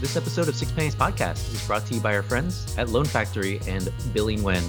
This episode of Six Pennies Podcast is brought to you by our friends at Loan Factory and Billy Nguyen.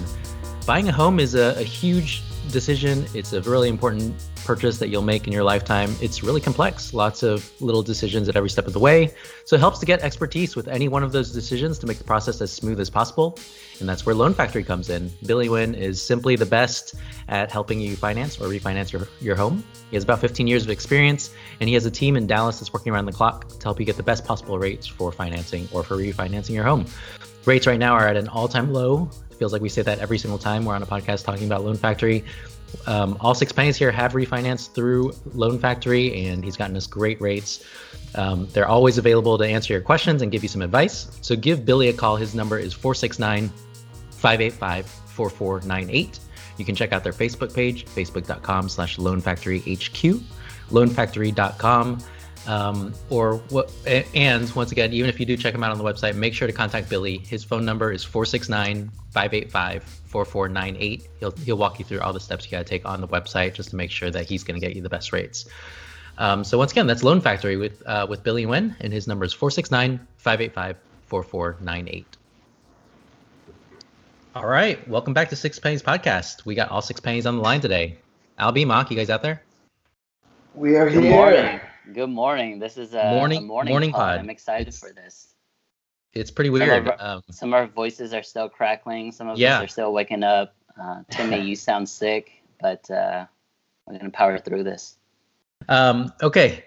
Buying a home is a, a huge decision. It's a really important purchase that you'll make in your lifetime. It's really complex, lots of little decisions at every step of the way. So it helps to get expertise with any one of those decisions to make the process as smooth as possible. And that's where Loan Factory comes in. Billy Nguyen is simply the best at helping you finance or refinance your, your home. He has about 15 years of experience, and he has a team in Dallas that's working around the clock to help you get the best possible rates for financing or for refinancing your home. Rates right now are at an all time low. It feels like we say that every single time we're on a podcast talking about Loan Factory. Um, all six pennies here have refinanced through Loan Factory, and he's gotten us great rates. Um, they're always available to answer your questions and give you some advice. So give Billy a call. His number is 469 585 4498. You can check out their Facebook page, facebook.com slash loanfactoryhq, loanfactory.com. Um, or what, and once again, even if you do check him out on the website, make sure to contact Billy. His phone number is 469 585 4498. He'll, he'll walk you through all the steps you got to take on the website just to make sure that he's going to get you the best rates. Um, so once again, that's Loan Factory with uh, with Billy Nguyen, and his number is 469 585 4498. All right, welcome back to Six Pennies Podcast. We got all six pennies on the line today. Albie, Mock, you guys out there? We are Good here. morning. Good morning. This is a Morning- a morning, morning pod. pod. I'm excited It's- for this. It's pretty Some weird. of Um, Some of our voices are still crackling. Some of Yeah. us are still waking up. Uh, Timmy, you sound sick, but uh, we're gonna power through this. Um, okay.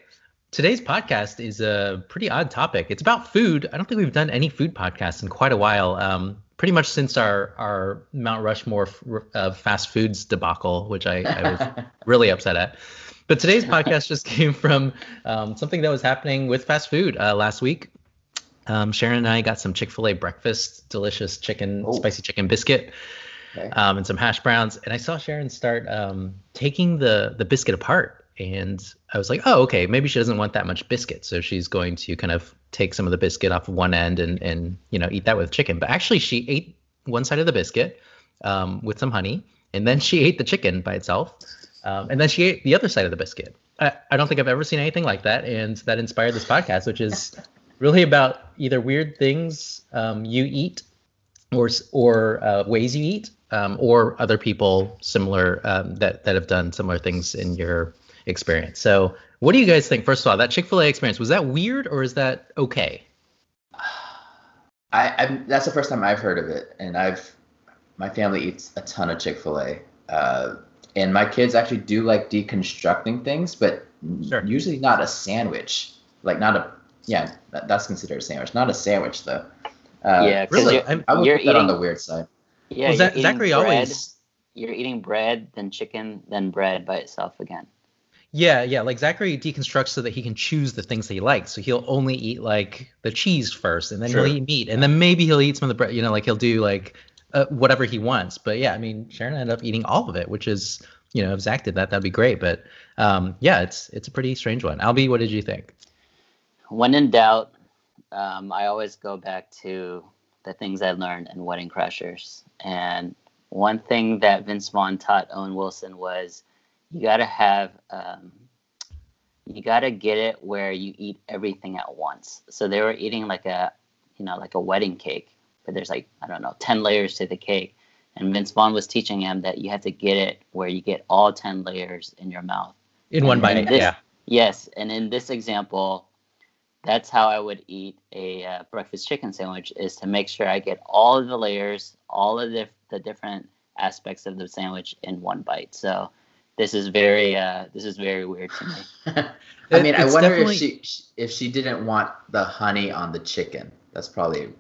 Today's podcast is a pretty odd topic. It's about food. I don't think we've done any food podcasts in quite a while. Um, pretty much since our our Mount Rushmore f- uh, fast foods debacle, which I, I was really upset at. But today's podcast just came from um, something that was happening with fast food uh, last week. Um, Sharon and I got some Chick Fil A breakfast, delicious chicken, Oh. spicy chicken biscuit Okay. um, and some hash browns. And I saw Sharon start um, taking the the biscuit apart, and I was like, oh, okay, maybe she doesn't want that much biscuit, so she's going to kind of take some of the biscuit off of one end and and you know eat that with chicken. But actually, she ate one side of the biscuit um, with some honey, and then she ate the chicken by itself, um, and then she ate the other side of the biscuit. I, I don't think I've ever seen anything like that, and that inspired this podcast, which is really about either weird things um, you eat or or uh, ways you eat, um, or other people similar um, that that have done similar things in your experience. So, what do you guys think? First of all, that Chick Fil A experience was that weird or is that okay? I, I'm, that's the first time I've heard of it, and I've my family eats a ton of Chick Fil A, uh, and my kids actually do like deconstructing things, but Sure. usually not a sandwich. Like not a yeah, that, that's considered a sandwich, not a sandwich though. Uh, yeah, 'cause really? you're, I'm- I would you're put that on the weird side. yeah, well, you're Zachary bread. always. You're eating bread, then chicken, then bread by itself again. Yeah, yeah. Like Zachary deconstructs so that he can choose the things that he likes. So he'll only eat like the cheese first, and then Sure. he'll eat meat, and then maybe he'll eat some of the bread. You know, like he'll do like uh, whatever he wants. But yeah, I mean, Sharon ended up eating all of it, which is you know, if Zach did that, that'd be great. But um, yeah, it's it's a pretty strange one. Albie, what did you think? When in doubt, um, I always go back to the things I learned in Wedding Crashers. And one thing that Vince Vaughn taught Owen Wilson was you got to have, um, you got to get it where you eat everything at once. So they were eating like a, you know, like a wedding cake, but there's like, I don't know, 10 layers to the cake. And Vince Vaughn was teaching him that you have to get it where you get all 10 layers in your mouth. In one bite, yeah. Yes, and in this example, that's how I would eat a uh, breakfast chicken sandwich is to make sure I get all of the layers, all of the, the different aspects of the sandwich in one bite. So this is very uh, this is very weird to me. I mean, I wonder definitely- if she if she didn't want the honey on the chicken. That's probably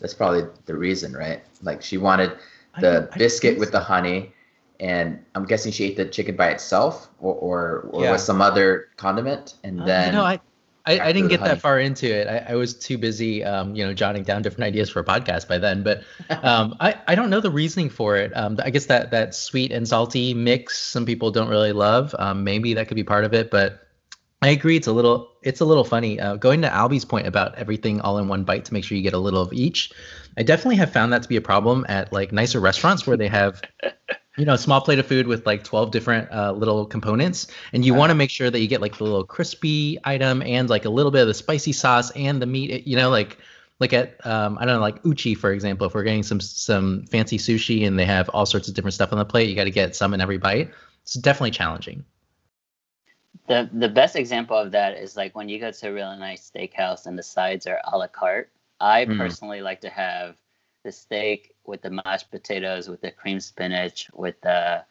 that's probably the reason, right? Like she wanted the I biscuit think with the honey, and I'm guessing she ate the chicken by itself, or or, or Yeah. with some other condiment, and Uh, then you know, I, I, I didn't get that far into it. I, I was too busy, um, you know, jotting down different ideas for a podcast by then. But um, I, I don't know the reasoning for it. Um, I guess that that sweet and salty mix, some people don't really love. Um, maybe that could be part of it, but I agree. It's a little, it's a little funny. Uh, going to Albie's point about everything all in one bite to make sure you get a little of each. I definitely have found that to be a problem at like nicer restaurants where they have you know, a small plate of food with like 12 different uh, little components. And you want to make sure that you get like the little crispy item and like a little bit of the spicy sauce and the meat, you know, like like at um, I don't know, like uchi for example. If we're getting some some fancy sushi and they have all sorts of different stuff on the plate, you got to get some in every bite. It's definitely challenging. The the best example of that is like when you go to a really nice steakhouse and the sides are a la carte. I Mm. personally like to have the steak with the mashed potatoes, with the cream spinach, with the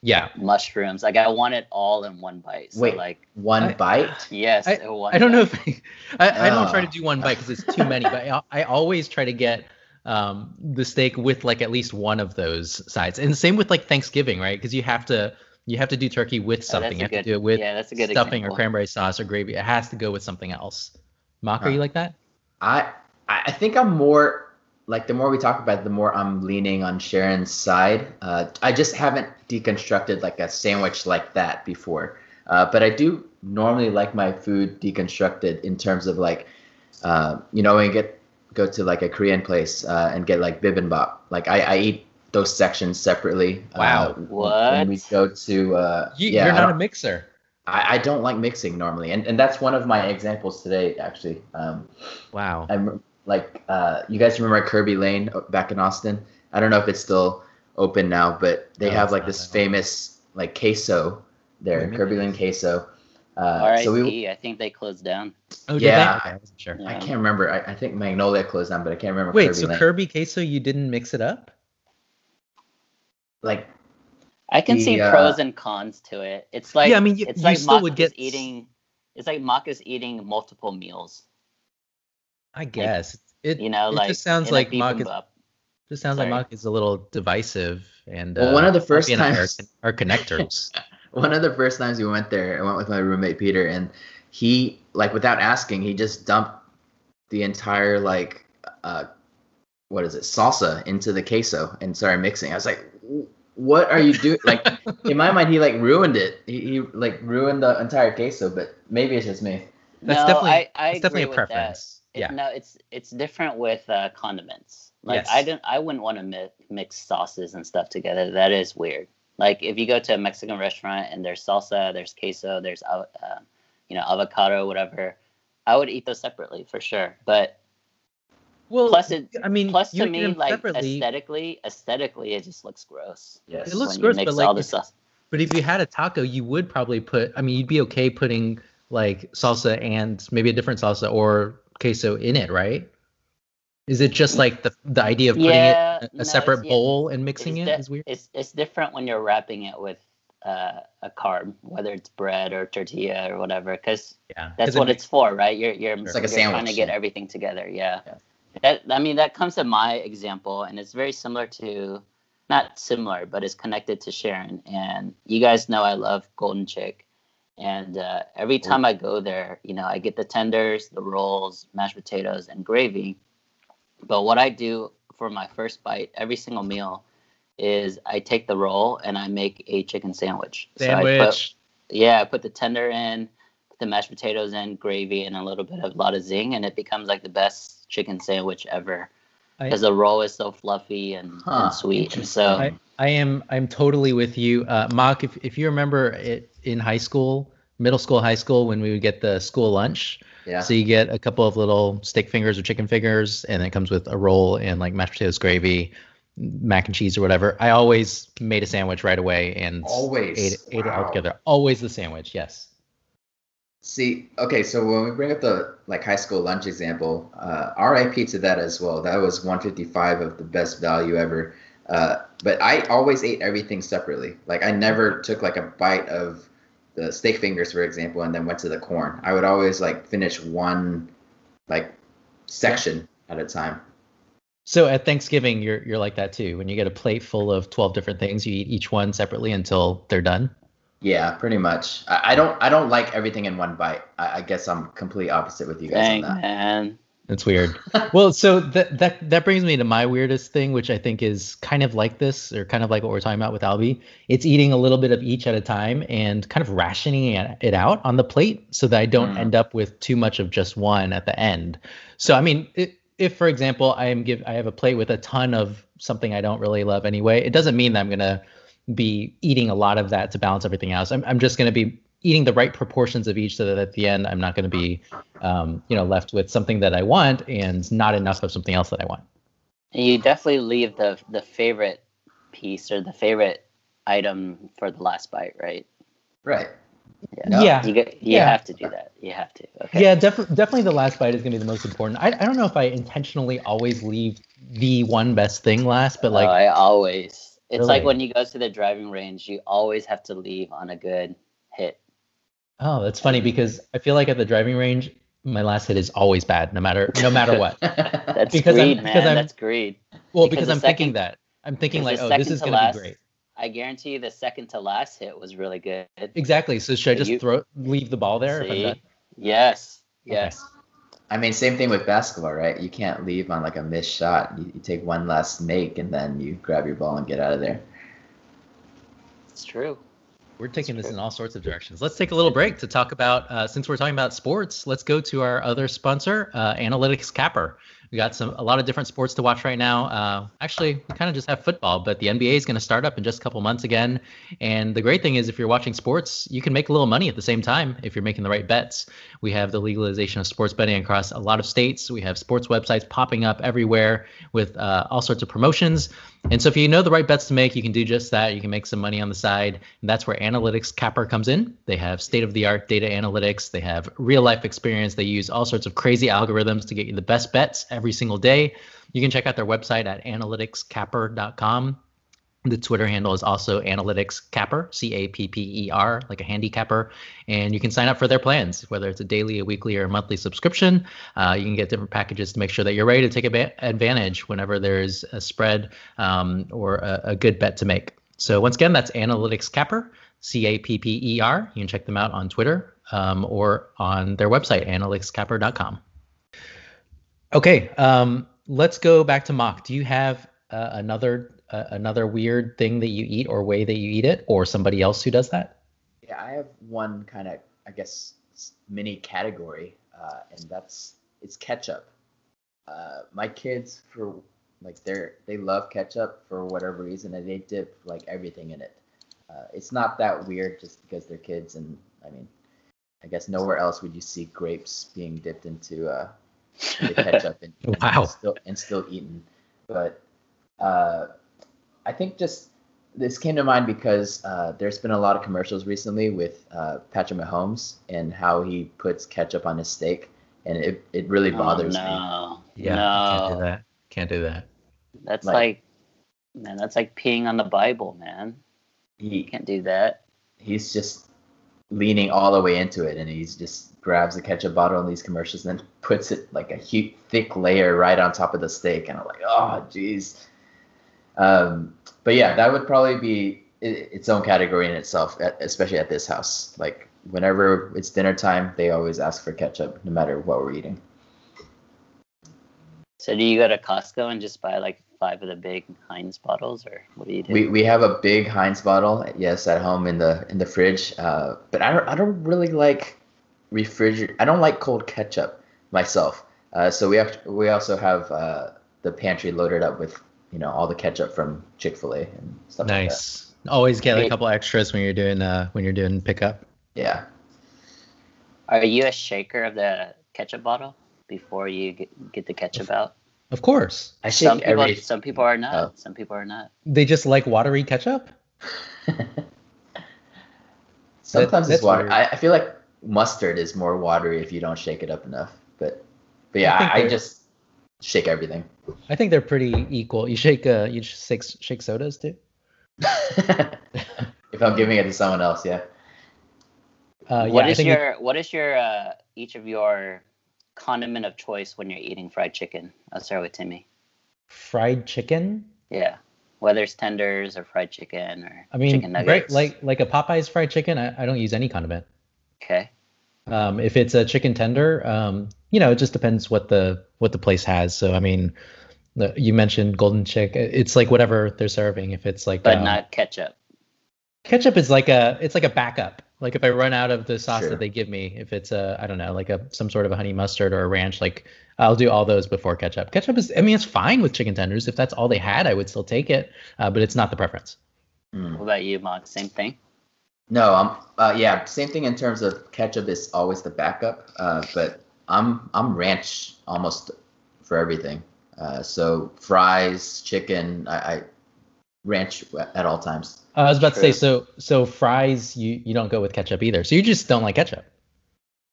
Yeah. mushrooms. Like I want it all in one bite. So Wait. like One I- bite. yes, I- one I don't know if I, I, I don't try to Oh. do one bite because it's too many, but I, I always try to get um, the steak with like at least one of those sides. And same with like Thanksgiving, right? Because you have to you have to do turkey with Oh, something. a You have good- to do it with yeah, that's a good stuffing example. or cranberry sauce or gravy. It has to go with something else. Mock, are you like that? I I I think I'm more like the more we talk about it, the more I'm leaning on Sharon's side. Uh, I just haven't deconstructed like a sandwich like that before, uh, but I do normally like my food deconstructed in terms of like, uh, you know, when you get go to like a Korean place uh, and get like bibimbap. Like I, I eat those sections separately. Wow. Uh, When we go to uh, You, yeah, you're not a mixer. I, I don't like mixing normally, and and that's one of my examples today actually. Um, Wow. I'm like, uh, you guys remember Kerbey Lane back in Austin? I don't know if it's still open now, but they No, have like this famous like queso there, maybe Kerbey Lane queso. Uh, RIP, so we, I think they closed down. Oh, did yeah. they? I wasn't sure. Yeah. I can't remember. I, I think Magnolia closed down, but I can't remember. Wait, Kerbey so Lane. Kerbey queso, you didn't mix it up? like I can see uh, pros and cons to it. It's like Yeah, I mean, you- it's you like still Mock would get eating. It's like Mock is eating multiple meals. I guess it. You know, it like just sounds like Mock is just sounds Sorry. like Mock is a little divisive and. Well, uh, one of the first Bobby and I are times- con- are connectors. one of the first times we went there, I went with my roommate Peter, and he like without asking, he just dumped the entire like uh, what is it salsa into the queso and started mixing. I was like, what are you doing? like in my mind, he like ruined it. He, he like ruined the entire queso, but maybe it's just me. That's no, definitely I, I it's definitely a agree that. preference. It- Yeah. No, it's it's different with uh, condiments. Like Yes. I don't, I wouldn't want to mi- mix sauces and stuff together. That is weird. Like if you go to a Mexican restaurant and there's salsa, there's queso, there's av- uh, you know avocado, whatever. I would eat those separately for sure. But Well, plus it, I mean, plus you to me, like separately, aesthetically, aesthetically, it just looks gross. Yes. It looks gross, but like all the if- sauce. But if you had a taco, you would probably put. I mean, you'd be okay putting like salsa and maybe a different salsa or queso in it, right? Is it just like the the idea of putting Yeah, it in a no, separate it's- yeah, bowl and mixing it is di- weird? It's it's different when you're wrapping it with uh, a carb, whether it's bread or tortilla or whatever, because Yeah, that's it what makes- it's for, right? You're you're, It's like a you're trying to get everything together. Yeah. Yeah. That I mean that comes to my example, and it's very similar to, not similar, but it's connected to Sharon. And you guys know I love Golden Chick, and uh, every time I go there, you know, I get the tenders, the rolls, mashed potatoes, and gravy. But what I do for my first bite, every single meal, is I take the roll and I make a chicken sandwich. So I put, Sandwich. yeah, I put the tender in, put the mashed potatoes in, gravy, and a little bit of lot of zing, and it becomes like the best chicken sandwich ever. Because the roll is so fluffy and, Huh, and sweet. And so I, I am I'm totally with you, uh, Mock. If if you remember it in high school, middle school, high school, when we would get the school lunch, Yeah. So you get a couple of little steak fingers or chicken fingers, and it comes with a roll and like mashed potatoes, gravy, mac and cheese or whatever. I always made a sandwich right away and Always. ate, it- ate it all together. Always the sandwich, yes. See, okay, so when we bring up the like high school lunch example, uh, RIP to that as well. That was 155 of the best value ever. Uh, but I always ate everything separately. Like I never took like a bite of the steak fingers, for example, and then went to the corn. I would always like finish one like section at a time. So at Thanksgiving, you're you're like that too. When you get a plate full of twelve different things, you eat each one separately until they're done. Yeah, pretty much. I, I don't I don't like everything in one bite. I, I guess I'm complete opposite with you guys dang on that. man. That's weird. well, so that that that brings me to my weirdest thing, which I think is kind of like this, or kind of like what we're talking about with Albie. It's eating a little bit of each at a time and kind of rationing it out on the plate so that I don't Mm. end up with too much of just one at the end. So I mean, if for example I am give I have a plate with a ton of something I don't really love anyway, it doesn't mean that I'm gonna be eating a lot of that to balance everything else. I'm I'm just going to be eating the right proportions of each so that at the end I'm not going to be, um, you know, left with something that I want and not enough of something else that I want. And you definitely leave the the favorite piece or the favorite item for the last bite, right? Right. Yeah. Yeah. You, get, you Yeah. have to do that. You have to. Okay. Yeah, def- definitely the last bite is going to be the most important. I, I don't know if I intentionally always leave the one best thing last, but like, oh, I always. It's like when you go to the driving range, you always have to leave on a good hit. Oh, that's funny because I feel like at the driving range, my last hit is always bad, no matter no matter what. That's Because I'm- greed, because man. I'm- That's greed. Well, Because because, I'm thinking that. I'm thinking like, oh, this second is to going to last- be great. I guarantee you, the second to last hit was really good. Exactly. So should I just You- throw leave the ball there? if I'm See? Yes. Okay. Yes. I mean, same thing with basketball, right? You can't leave on like a missed shot. You, you take one last make and then you grab your ball and get out of there. It's true. We're taking this in all sorts of directions. Let's take a little break to talk about, uh, since we're talking about sports, let's go to our other sponsor, uh, Analytics Capper. We got some a lot of different sports to watch right now. Uh, actually, we kind of just have football, but the NBA is going to start up in just a couple months again. And the great thing is, if you're watching sports, you can make a little money at the same time if you're making the right bets. We have the legalization of sports betting across a lot of states. We have sports websites popping up everywhere with uh, all sorts of promotions. And so if you know the right bets to make, you can do just that. You can make some money on the side. And that's where Analytics Capper comes in. They have state of the art data analytics, they have real life experience. They use all sorts of crazy algorithms to get you the best bets every single day. You can check out their website at analyticscapper.com. The Twitter handle is also Analytics Capper, C A P P E R, like a handicapper. And you can sign up for their plans, whether it's a daily, a weekly, or a monthly subscription. Uh, you can get different packages to make sure that you're ready to take adva- advantage whenever there's a spread um, or a, a good bet to make. So, once again, that's Analytics Capper, C A P P E R. You can check them out on Twitter um, or on their website, analyticscapper.com. Okay, um, let's go back to mock. Do you have uh, another uh, another weird thing that you eat or way that you eat it, or somebody else who does that? Yeah, I have one kind of, I guess, mini category, uh, and that's it's ketchup. Uh, my kids, for like, they're they love ketchup for whatever reason, and they dip like everything in it. Uh, it's not that weird just because they're kids, and I mean, I guess nowhere else would you see grapes being dipped into uh, the ketchup and, and still and still eaten. But uh, I think just this came to mind because uh, there's been a lot of commercials recently with uh, Patrick Mahomes and how he puts ketchup on his steak, and it, it really bothers oh, me. no. Yeah, no. can't do that. Can't do that. That's Like- like, man, that's like peeing on the Bible, man. You can't do that. he's just leaning all the way into it, and he's just grabs the ketchup bottle in these commercials and then puts it like a huge thick layer right on top of the steak, and I'm like, oh, jeez. Um, but yeah, that would probably be its own category in itself, especially at this house. Like whenever it's dinner time, they always ask for ketchup, no matter what we're eating. So do you go to Costco and just buy like five of the big Heinz bottles, or what do you do? We, we have a big Heinz bottle, yes, at home in the in the fridge. Uh, but I don't I don't really like refrigerate. I don't like cold ketchup myself. Uh, so we have we also have uh, the pantry loaded up with you know all the ketchup from Chick Fil A and stuff like that. Nice. Always get a couple extras when you're doing uh when you're doing pickup. Yeah. Are you a shaker of the ketchup bottle before you get, get the ketchup out? Of course. I shake Some people, every. some people are not. Oh. Some people are not. They just like watery ketchup. Sometimes that's it's water. I, I feel like mustard is more watery if you don't shake it up enough. But but yeah, I I, I just shake everything. I think they're pretty equal. You shake uh you shake shake sodas too. if I'm giving it to someone else, yeah. Uh, what yeah, I is think it- your what is your uh, each of your condiment of choice when you're eating fried chicken? I'll start with Timmy. fried chicken. Yeah, whether it's tenders or fried chicken or I mean, chicken right, nuggets. like like a Popeyes fried chicken. I, I don't use any condiment. Okay, Um, if it's a chicken tender, um, you know, it just depends what the what the place has. So I mean, the, you mentioned golden chick. It's like whatever they're serving. If it's like but um, not ketchup. ketchup is like a it's like a backup. Like if I run out of the sauce Sure. that they give me, if it's a I don't know, like a some sort of a honey mustard or a ranch, like I'll do all those before ketchup. Ketchup is I mean it's fine with chicken tenders. If that's all they had, I would still take it, uh, but it's not the preference. Mm. What about you, Mark? Same thing. No, I'm uh, yeah, same thing in terms of ketchup is always the backup. Uh, but I'm I'm ranch almost for everything. Uh, so fries, chicken, I, I ranch at all times. I was about to say so so fries you you don't go with ketchup either. So you just don't like ketchup.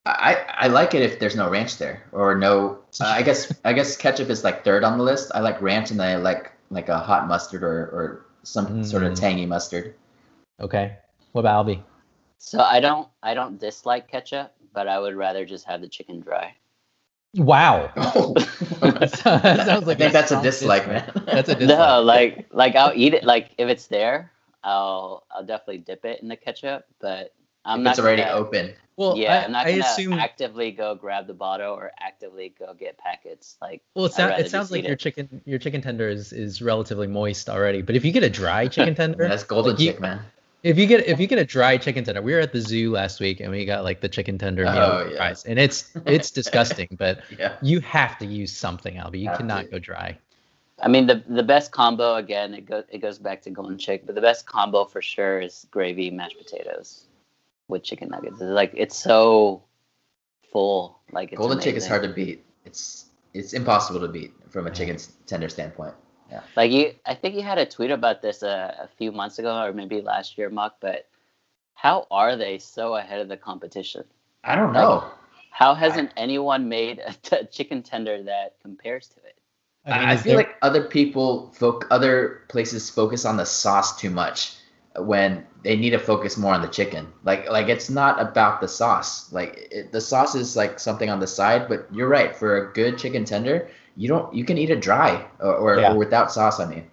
I, I like it if there's no ranch there or no. Uh, I guess I guess ketchup is like third on the list. I like ranch and then I like like a hot mustard or or some sort of Mm. tangy mustard. Okay. What about Albie? So I don't I don't dislike ketchup, but I would rather just have the chicken dry. Wow. Oh, That sounds like I think a that's a dislike, dislike. man. That's a dislike. No, like like I'll eat it like if it's there, I'll I'll definitely dip it in the ketchup, but I'm If not it's already gonna, open. Well, yeah, I, I'm not I gonna assume. actively go grab the bottle or actively go get packets. Like well, it, sound, it sounds like eat your it. chicken your chicken tender is, is relatively moist already. But if you get a dry chicken tender, That's golden like you- chick, man. If you get if you get a dry chicken tender, we were at the zoo last week and we got like the chicken tender meal Oh, with yeah. fries, and it's it's disgusting. But Yeah. you have to use something, Albie. You Have cannot to. go dry. I mean the the best combo again it goes it goes back to golden chick, but the best combo for sure is gravy mashed potatoes with chicken nuggets. It's like it's so full. Like it's Golden chick is hard to beat. It's it's impossible to beat from a chicken tender standpoint. Like you, I think you had a tweet about this a, a few months ago, or maybe last year, Mock. But how are they so ahead of the competition? I don't know. How hasn't anyone made a t- chicken tender that compares to it? I, mean, I feel there- like other people, foc- other places focus on the sauce too much when they need to focus more on the chicken. Like, like it's not about the sauce. Like, it, the sauce is like something on the side. But you're right. For a good chicken tender, you don't. You can eat it dry or, or, Yeah. or without sauce. I mean,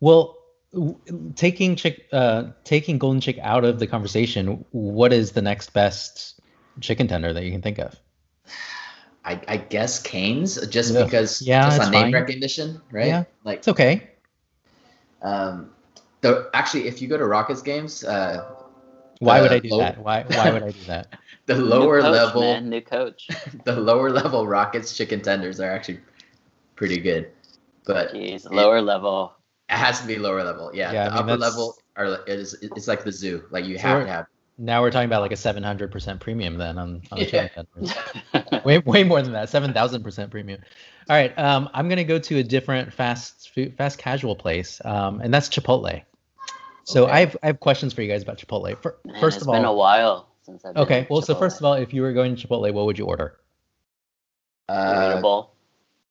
Well, w- taking chick, uh, taking golden chick out of the conversation, what is the next best chicken tender that you can think of? I, I guess Canes just Yeah. because Yeah, just on name fine. recognition, right? Yeah. Like, It's okay. um, the actually, if you go to Rockets games, uh, Why would I do that? Why why would I do that? the lower new coach, level. man, new coach. the lower level Rockets chicken tenders are actually pretty good, but Jeez, it- lower level. it has to be lower level. Yeah, Yeah, I the mean, upper that's- level are it is it's like the zoo. Like you So have to have. Now we're talking about like a 700% premium then on, on the Yeah. chicken tenders. way way more than that 7000% premium all right um, i'm going to go to a different fast food fast casual place um, and that's chipotle so Okay. I, have, I have questions for you guys about chipotle Fir- Man, first it's of been a while since I've okay to well so first of all if you were going to chipotle what would you order Uh, Burrito bowl.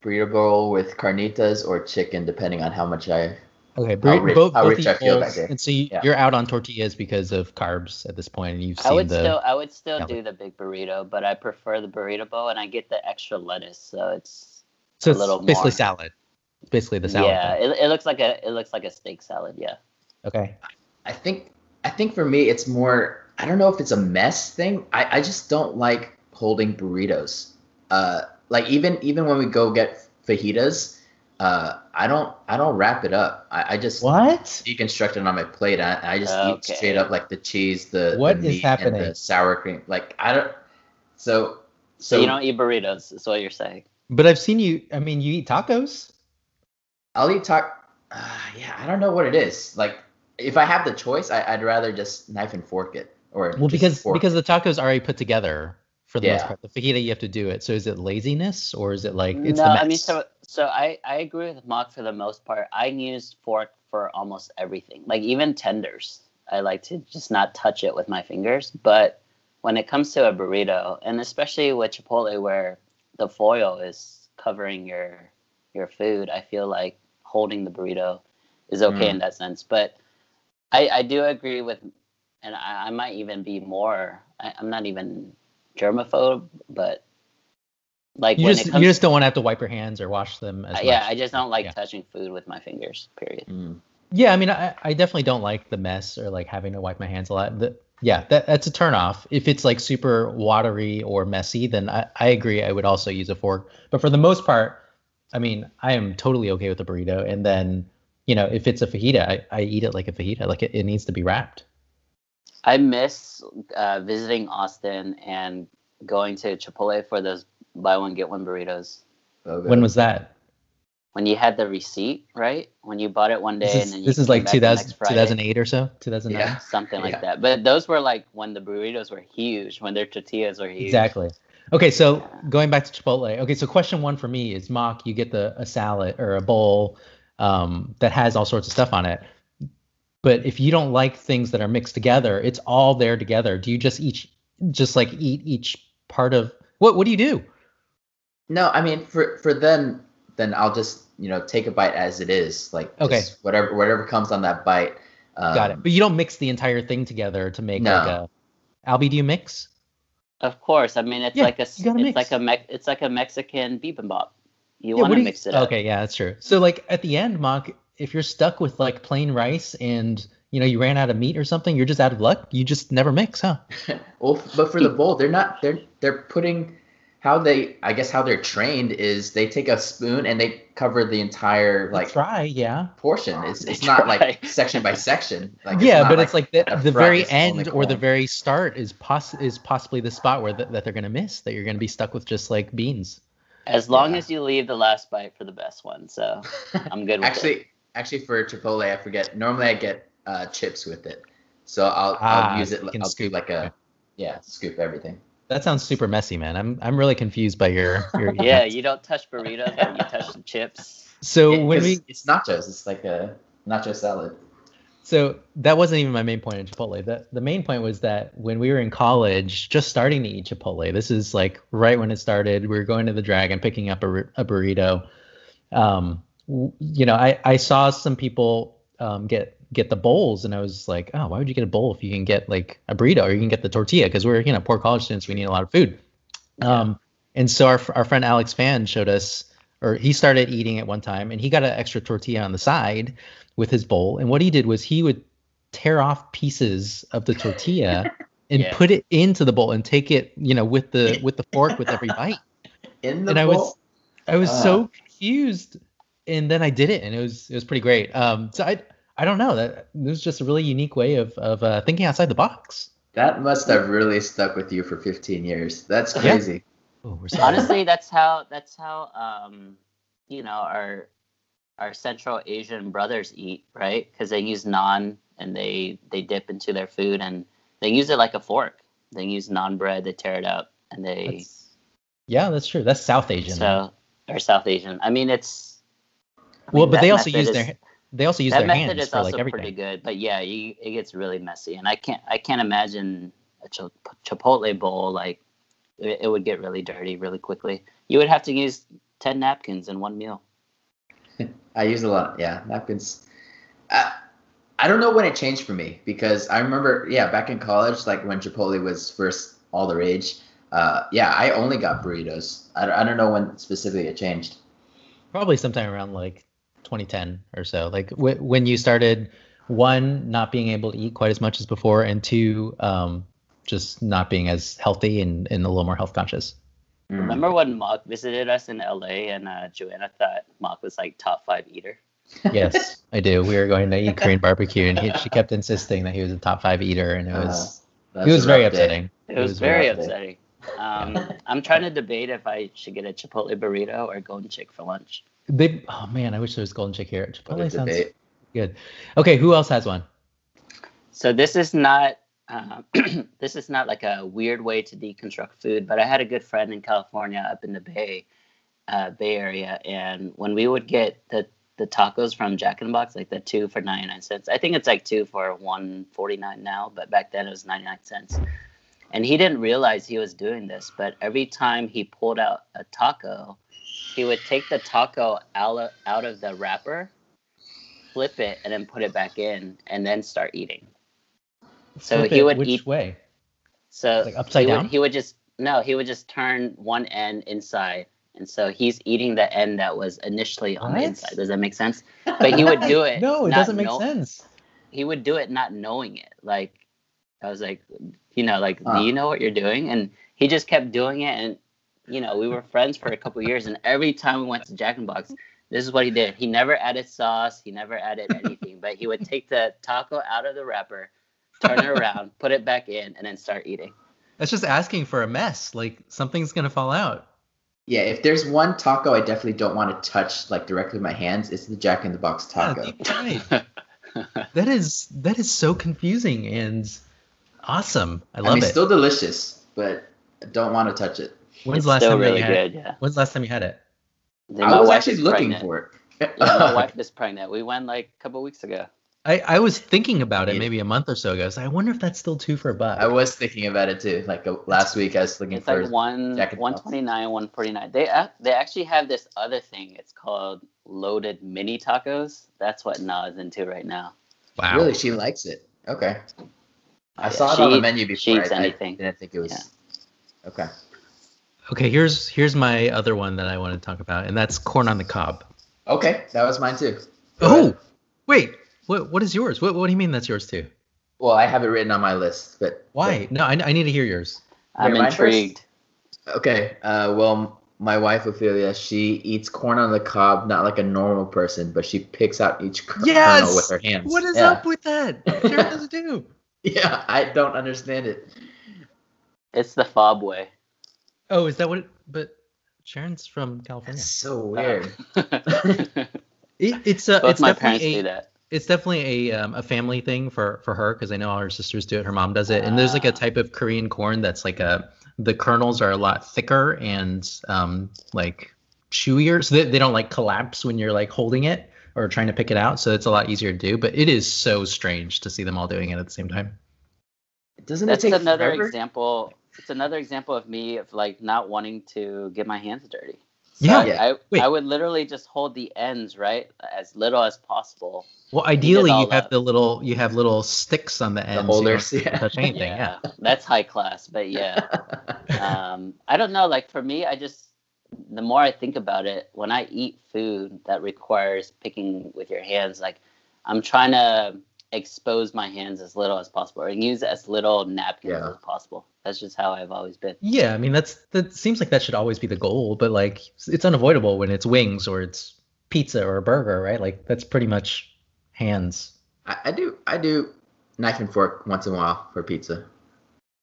burrito bowl with carnitas or chicken, depending on how much I. okay How rich- both, how both rich I feel that day. and so you, Yeah. you're out on tortillas because of carbs at this point and you've I seen would the still I would still Yeah. do the big burrito, but I prefer the burrito bowl, and I get the extra lettuce, so it's so a it's little basically more. salad It's basically the salad yeah. It, it looks like a it looks like a steak salad. Yeah. okay I think I think for me it's more. I don't know if it's a mess thing. I I just don't like holding burritos. Uh, like even even when we go get fajitas, uh, I don't I don't wrap it up. I, I just what deconstruct it on my plate. I, I just eat straight up like the cheese, the What the is meat, and happening? the sour cream. Like I don't. So So so you don't eat burritos. Is what you're saying. but i've seen you i mean you eat tacos I'll eat tac. Uh, yeah, I don't know what it is. Like if I have the choice, I, I'd rather just knife and fork it. Or Well, because fork because the tacos are already put together for the most part. The fajita you have to do it. So is it laziness or is it like it's no, the mess? I mean so so I I agree with Mock for the most part. I use fork for almost everything, like even tenders. I like to just not touch it with my fingers. But when it comes to a burrito, and especially with Chipotle, where the foil is covering your your food, I feel like holding the burrito is okay Mm. in that sense. But I I do agree with, and I, I might even be more. I, I'm not even germaphobe, but like you when just it comes you just don't want to have to wipe your hands or wash them as uh, yeah. I just don't like Yeah. touching food with my fingers. Period. Mm. Yeah, I mean, I, I definitely don't like the mess or like having to wipe my hands a lot. The, yeah, that, that's a turn off. If it's like super watery or messy, then I, I agree. I would also use a fork. But for the most part, I mean, I am totally okay with a burrito. And then, you know, if it's a fajita, I, I eat it like a fajita. Like it, it needs to be wrapped. I miss uh, visiting Austin and going to Chipotle for those buy one get one burritos. So good. When was that? when you had the receipt, right? When you bought it one day This and is, then you this is like back 2000, 2008 or so, 2009. Yeah. something like Yeah. that. But those were like when the burritos were huge, when their tortillas were huge. Exactly. Okay, so Yeah. going back to Chipotle. Okay, so question one for me is mock. You get the a salad or a bowl um, that has all sorts of stuff on it. But if you don't like things that are mixed together, it's all there together. Do you just each just like eat each part of what? What do you do? No, I mean for for them, then I'll just you know take a bite as it is, like Okay. whatever whatever comes on that bite. Um, Got it. But you don't mix the entire thing together to make like No. a. Albie, do you mix? Of course. I mean, it's Yeah, like a s- it's mix. like a Me- it's like a Mexican bibimbap. You Yeah, want what to do you- mix it up. Okay, yeah, that's true. So like at the end, mock, if you're stuck with like plain rice and you know you ran out of meat or something, you're just out of luck. You just never mix, huh? well, but for the bowl, they're not. They're they're putting how they. I guess how they're trained is they take a spoon and they cover the entire like Try, yeah. portion. It's it's not like section by section. Like yeah, not but it's like the, the very is only end or the very start is poss is possibly the spot where th- that they're gonna miss. That you're gonna be stuck with just like beans. As long Yeah. as you leave the last bite for the best one. So I'm good with it. Actually actually for Chipotle, I forget. Normally I get uh, chips with it, so I'll Ah, I'll use it. you can I'll do scoop. like Okay. a yeah scoop everything. That sounds super messy, man. I'm I'm really confused by your your. Yeah, you don't touch burritos, but you touch the chips. So Yeah, when 'cause we it's nachos. It's like a nacho salad. So that wasn't even my main point in Chipotle. The the main point was that when we were in college, just starting to eat Chipotle, this is like right when it started. We were going to the Dragon, picking up a, a burrito. Um, w- you know, I I saw some people um, get get the bowls, and I was like, oh, why would you get a bowl if you can get like a burrito or you can get the tortilla? Because we're you know poor college students, we need a lot of food. Um, and so our our friend Alex Fan showed us, or he started eating at one time, and he got an extra tortilla on the side with his bowl. And what he did was he would tear off pieces of the tortilla and Yeah. put it into the bowl and take it, you know, with the with the fork with every bite. In the And I was I was Ah. so confused. And then I did it and it was it was pretty great. Um so I I don't know that it was just a really unique way of of uh, thinking outside the box. That must have really stuck with you for 15 years. That's crazy. Oh, we're Honestly, that's how that's how um you know our our Central Asian brothers eat, right? Because they use naan and they they dip into their food and they use it like a fork. They use naan bread, they tear it up, and they That's- yeah, that's true. That's South Asian. so or South Asian. I mean, it's I well, but they also use is- their they also use that their method hands is for also like pretty good, but yeah, you, it gets really messy, and I can't I can't imagine a Chipotle bowl like it, it would get really dirty really quickly. You would have to use ten napkins in one meal. I use a lot. Yeah, napkins. I, I don't know when it changed for me because I remember, yeah, back in college, like when Chipotle was first all the rage. Uh, yeah, I only got burritos. I, don't- I don't know when specifically it changed. Probably sometime around like 2010 or so. Like w- when you started one not being able to eat quite as much as before, and two um, just not being as healthy and, and a little more health conscious. Mm. Remember when mark visited us in LA and uh, Joanna thought mark was like top five eater? Yes, I do. We were going to eat Korean barbecue, and he, she kept insisting that he was a top five eater, and it was Uh, it was very day. upsetting. It, was, very upsetting. Um, I'm trying to debate if I should get a Chipotle burrito or Golden Chick for lunch. They, oh man, I wish there was golden chick here. What Chipotle sounds debate. good. Okay, who else has one? So this is not uh, this is not like a weird way to deconstruct food, but I had a good friend in California up in the Bay uh, Bay Area, and when we would get the the tacos from Jack in the Box, like the two for ninety nine cents. I think it's like two for one forty nine now, but back then it was ninety nine cents. And he didn't realize he was doing this, but every time he pulled out a taco, he would take the taco out of, out of the wrapper, flip it, and then put it back in, and then start eating. So Flip he would which eat- way? So Like upside he down? Would, he would just no, he would just turn one end inside, and so he's eating the end that was initially on What? the inside. Does that make sense? But he would do it. No, it doesn't make know- sense. He would do it not knowing it. Like I was like, you know, like Huh. do ah. you know what you're doing? And he just kept doing it, and you know, we were friends for a couple years, and every time we went to Jack in the Box. This is what he did. He never added sauce. He never added anything. but he would take the taco out of the wrapper, turn it around, put it back in, and then start eating. That's just asking for a mess. Like something's gonna fall out. Yeah, if there's one taco I definitely don't want to touch like directly with my hands, it's the Jack in the Box taco. deep fried. that is that is so confusing and awesome. I I, love mean, it. It's still delicious, but I don't want to touch it. When's it's the last still time really you had good. it? Yeah. When's the last time you had it? Then I was actually looking pregnant. for it. Yeah, my wife is pregnant. We went like a couple weeks ago. I, I was thinking about it maybe a month or so ago. So I wonder if that's still two for a buck. I was thinking about it too. Like uh, last week, I was looking It's for. like one Jack in the one Box. twenty nine, one forty nine. They ac- they actually have this other thing. It's called loaded mini tacos. That's what Na's into right now. wow. Really, she likes it. Okay. I Yeah, saw it she on the menu before. she eats I, I anything. didn't think it was. Okay. Okay, here's here's my other one that I want to talk about, and that's corn on the cob. Okay, that was mine too. Go Oh, ahead. wait. What what is yours? What what do you mean that's yours too? Well, I have it written on my list, but Why? No, I, I need to hear yours. I'm mine first? intrigued. Okay. Uh, well, my wife Ophelia, she eats corn on the cob, not like a normal person, but she picks out each kernel Yes! with her hands. What is yeah. up with that? Sharon does it do. Yeah, I don't understand it. It's the fob way. Oh, is that what? It, but Sharon's from California. That's so weird. It, it's uh, Both it's my parents definitely do a, that. it's definitely a um, a family thing for for her because I know all her sisters do it. Her mom does it, and there's like a Ah. type of Korean corn that's like a the kernels are a lot thicker and um like chewier, so they, they don't like collapse when you're like holding it or trying to pick it out. So it's a lot easier to do. But it is so strange to see them all doing it at the same time. Doesn't That's it take another forever? example. It's another example of me of like not wanting to get my hands dirty. Yeah. Yeah. I, Wait. I would literally just hold the ends right as little as possible. Well, ideally you have up. the little you have little sticks on the ends. so you holders, don't yeah. Touch anything. Yeah. that's high class. But yeah, um, I don't know. Like for me, I just the more I think about it, when I eat food that requires picking with your hands, like I'm trying to expose my hands as little as possible or use as little napkins Yeah. as possible. That's just how I've always been. Yeah, I mean that's that seems like that should always be the goal, but like it's unavoidable when it's wings or it's pizza or a burger, right? Like that's pretty much hands. I, I do. I do knife and fork once in a while for pizza.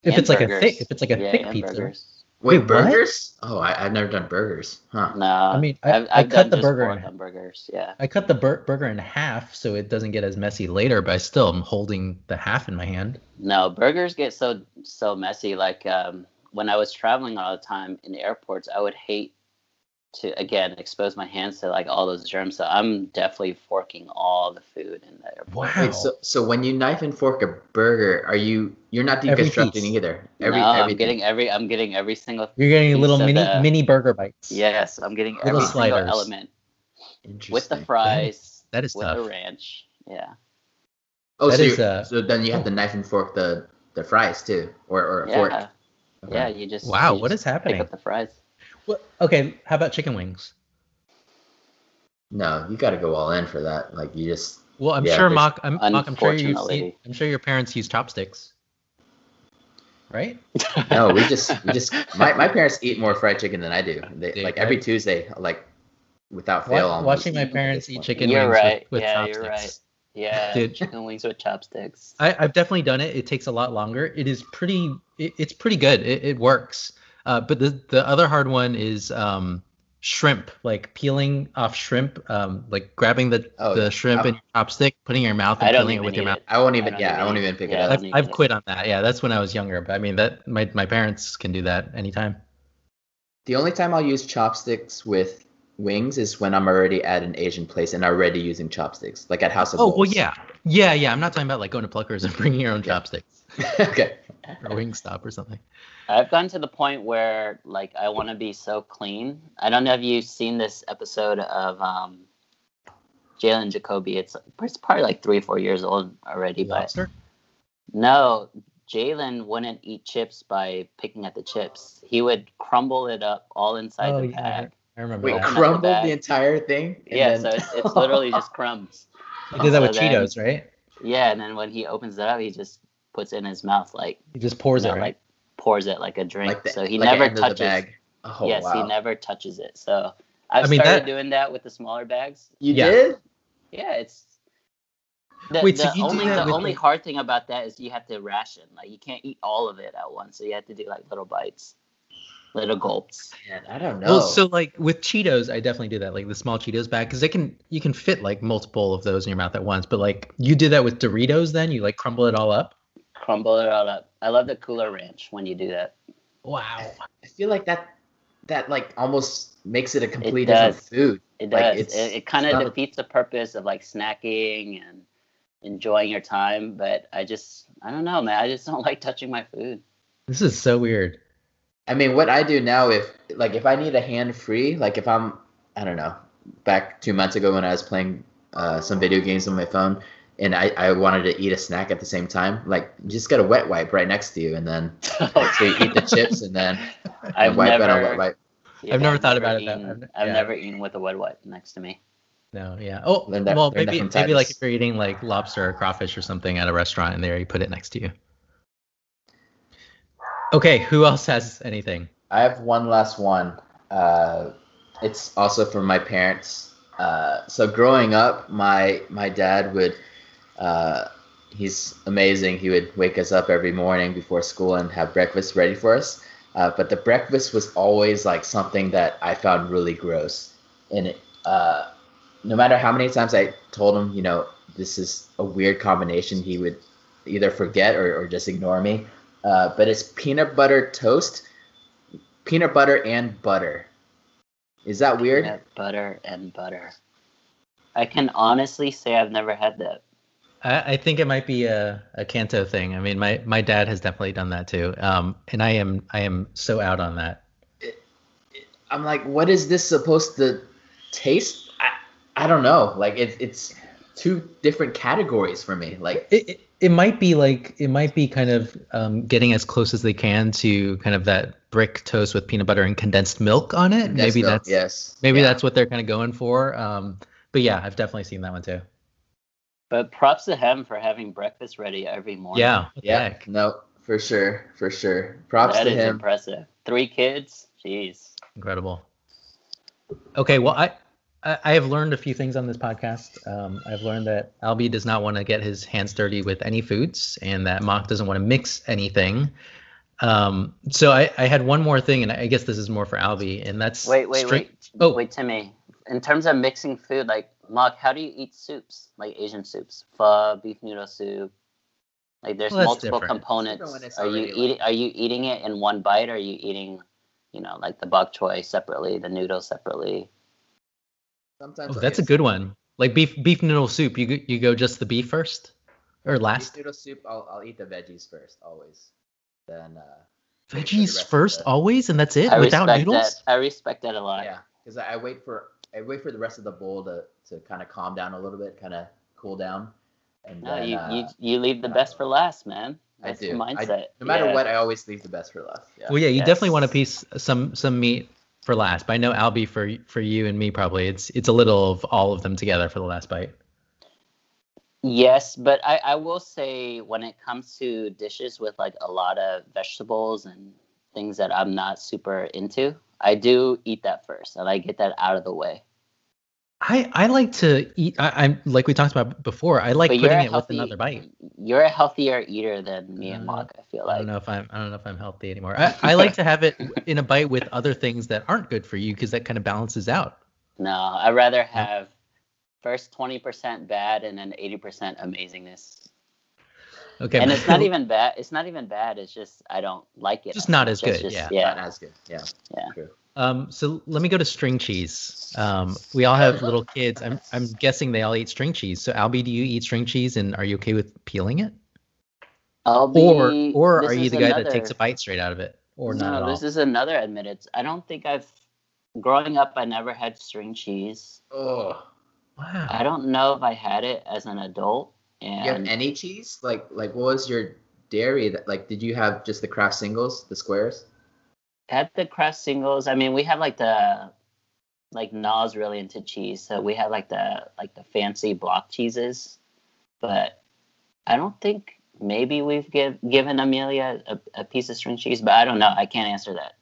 If And it's like a thick, if it's like a Yeah, thick pizza. burgers. Wait, Wait, what? burgers? Oh, I, I've never done burgers. Huh. No, I mean, I- I've, I I've cut done the just burger pork in- burgers. Yeah. I cut the bur- burger in half so it doesn't get as messy later, but I still am holding the half in my hand. No, burgers get so so messy. Like um, when I was traveling all the time in airports, I would hate to again expose my hands to like all those germs. So I'm definitely forking all the food in there. airport. Wow. Wait, so so when you knife and fork a burger, are you you're not deconstructing piece. either? Every no, I'm getting every I'm getting every single. You're getting Piece little of mini the- mini burger bites. Yes, I'm getting Little every single element with the fries, That is with tough. the ranch. Yeah. Oh, That so, is, uh, so then you have to knife and fork the the fries too, or or a Yeah. fork. Yeah. You just Wow, you what just is happening? Pick up the fries. What- okay, how about chicken wings? No, you got to go all in for that. Like you just Well, I'm Yeah, sure there's- Mock, I'm, Mock, I'm sure you've seen, I'm sure your parents use chopsticks, right? no. We just we just my, my parents eat more fried chicken than I do. They, Dude, like every I- Tuesday, like without fail. almost. watching my parents eat chicken You're wings right. with, with Yeah, chopsticks. you're right. Yeah, Dude. chicken wings with chopsticks. I, I've definitely done it. It takes a lot longer. It is pretty. It, it's pretty good. It, it works. Uh, but the the other hard one is um, shrimp. Like peeling off shrimp. Um, like grabbing the Oh, the shrimp in your chopstick, putting your mouth, and don't peeling it with your mouth. it. I won't even. don't Yeah, I won't even pick Yeah, it I up. I've, I've eat it. quit on that. Yeah, that's when I was younger. But I mean that my my parents can do that anytime. The only time I'll use chopsticks with wings is when I'm already at an Asian place and already using chopsticks, like at House of Oh well, yeah, yeah, yeah. I'm not talking about like going to Pluckers and bringing your own Yeah. chopsticks okay. or Wingstop or something. I've gotten to the point where like I want to be so clean. I don't know if you've seen this episode of um, Jalen Jacoby. It's it's probably like three four years old already, but Lobster. no, Jalen wouldn't eat chips by picking at the chips. He would crumble it up all inside Oh the yeah, bag. I remember Wait, Open that. up the crumbled the, entire thing? and Yeah, then- so it's, it's literally just crumbs. He did that with then- Cheetos, right? Yeah, and then when he opens it up, he just puts in his mouth like He just pours you it, right? like pours it like a drink. like the, so he like never touches. the bag. Oh yes, wow. he never touches it. So I've I mean, started that- doing that with the smaller bags. You Yeah. did? Yeah, it's the, Wait, so the you do only that the only the- hard thing about that is you have to ration. Like you can't eat all of it at once, so you have to do like little bites. little gulps. Man, I don't know. Well, so like with Cheetos, I definitely do that, like the small Cheetos bag, because they can you can fit like multiple of those in your mouth at once. But like you did that with Doritos, then you like crumble it all up. Crumble it all up. I love the Cooler Ranch when you do that. Wow. I feel like that that like almost makes it a complete does. different food. It Like, does. it's- it it kind of not a- defeats the purpose of like snacking and enjoying your time. But I just, I don't know, man. I just don't like touching my food. This is so weird. I mean, what I do now, if like if I need a hand free, like if I'm, I don't know, back two months ago when I was playing uh, some video games on my phone, and I, I wanted to eat a snack at the same time, like you just get a wet wipe right next to you, and then so you eat the chips and then I've wipe it on a wet wipe. yeah, I've never thought about it that eaten- way. I've Yeah. never eaten with a wet wipe next to me. No, yeah. Oh, Learn that- well, maybe maybe like if you're eating like lobster or crawfish or something at a restaurant, and there you put it next to you. Okay, who else has anything? I have one last one. Uh, it's also from my parents. Uh, so growing up, my my dad would. Uh, he's amazing. He would wake us up every morning before school and have breakfast ready for us. Uh, but the breakfast was always like something that I found really gross. And it, uh, no matter how many times I told him, you know, this is a weird combination, he would either forget or, or just ignore me. Uh, but it's peanut butter toast, peanut butter and butter. Is that weird? Peanut butter and butter. I can honestly say I've never had that. I, I think it might be a, a Canto thing. I mean, my, my dad has definitely done that too. Um, and I am I am so out on that. I'm like, what is this supposed to taste? I, I don't know. Like it, it's two different categories for me. Like It, it, it might be like it might be kind of um, getting as close as they can to kind of that brick toast with peanut butter and condensed milk on it. condensed maybe milk, that's yes. maybe Yeah. that's what they're kind of going for. Um, but yeah, I've definitely seen that one too. But props to him for having breakfast ready every morning. Yeah. yeah. No, for sure, for sure. Props that to is him. impressive. Three kids, jeez. Incredible. Okay, well, I I I have learned a few things on this podcast. Um, I've learned that Albie does not want to get his hands dirty with any foods, and that Mock doesn't want to mix anything. Um, so I, I had one more thing, and I guess this is more for Albie, and that's Wait, wait, string- wait. Oh. Wait, Timmy. In terms of mixing food, like Mock, how do you eat soups? Like Asian soups, pho, beef noodle soup. Like there's Well, multiple different. components. Different when it's Are you already, like- eating? Are you eating it in one bite? Or are you eating, you know, like the bok choy separately, the noodles separately? Sometimes Oh, that's a get good one. Like beef beef noodle soup. You go- you go just the beef first, or Beef last noodle soup. I'll, I'll eat the veggies first, always. Then uh, wait the veggies first the- always, and that's it I without respect noodles. that. I respect that a lot. Yeah, because I, I wait for I wait for the rest of the bowl to, to kind of calm down a little bit, kind of cool down, and No, then you, uh, you you leave the best for last, man. I That's do. the I- mindset. no matter Yeah. what, I always leave the best for last. Yeah. Well, yeah, you definitely want a Yes. piece some some meat for last. But I know Albie for for you and me probably it's it's a little of all of them together for the last bite. Yes, but I, I will say when it comes to dishes with like a lot of vegetables and things that I'm not super into, I do eat that first and I get that out of the way. I I like to eat. I, I'm like we talked about before. I like but putting it healthy, with another bite. You're a healthier eater than me and Uh, Mock. I feel like. I don't know if I'm I don't know if I'm healthy anymore. I, I like to have it in a bite with other things that aren't good for you because that kind of balances out. No, I'd rather have first twenty percent bad and then eighty percent amazingness. Okay, And it's not even bad. It's not even bad. It's just I don't like it. Just not as It's good, just- yeah. yeah. Not as good. Yeah. Yeah. True. Um, so let me go to string cheese. Um, we all have little kids. I'm I'm guessing they all eat string cheese. So Albie, do you eat string cheese, and are you okay with peeling it? I'll be, or or are you the guy another- that takes a bite straight out of it, or not no, at all? this is another admitted. I don't think I've. Growing up, I never had string cheese. Oh. wow. I don't know if I had it as an adult. Do you have any cheese? Like like what was your dairy? That like did you have just the Kraft singles, the squares? at the Kraft singles, I mean, we have like the, like Nas really into cheese, so we had like the like the fancy block cheeses, but I don't think maybe we've give, given Amelia a, a piece of string cheese, but I don't know. I can't answer that.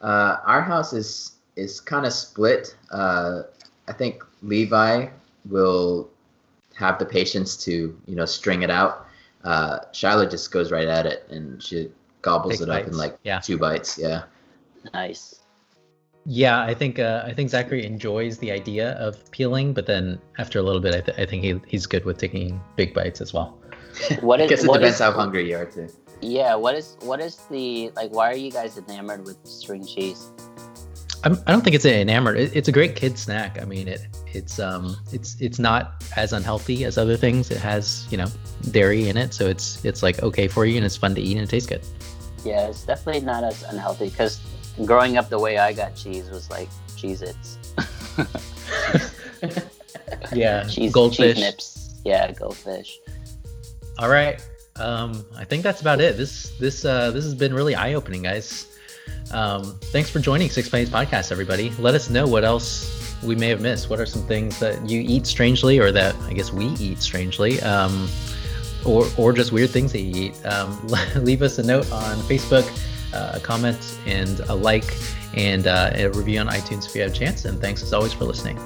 Uh, our house is is kind of split. Uh, I think Levi will have the patience to you know string it out. Uh, Shiloh just goes right at it and she gobbles Take it up in like Yeah. two bites. Yeah. Nice. Yeah, I think uh, I think Zachary enjoys the idea of peeling, but then after a little bit, I, th- I think he, he's good with taking big bites as well. What I guess it what depends is- how hungry you are too. Yeah. What is? What is the like? Why are you guys enamored with string cheese? I'm, I don't think it's an enamored. It, it's a great kid snack. I mean, it it's um it's it's not as unhealthy as other things. It has you know dairy in it, so it's it's like okay for you and it's fun to eat and it tastes good. Yeah, it's definitely not as unhealthy because growing up the way I got cheese was like Cheez-Its. Yeah, cheese, goldfish. cheese nips. Yeah, goldfish. All right. Um, I think that's about it. This this uh, this has been really eye opening, guys. Um, thanks for joining Six Pennies Podcast, everybody. Let us know what else we may have missed. What are some things that you eat strangely, or that I guess we eat strangely, um, or or just weird things that you eat? Um, leave us a note on Facebook, uh, a comment, and a like, and uh, a review on iTunes if you have a chance. And thanks as always for listening.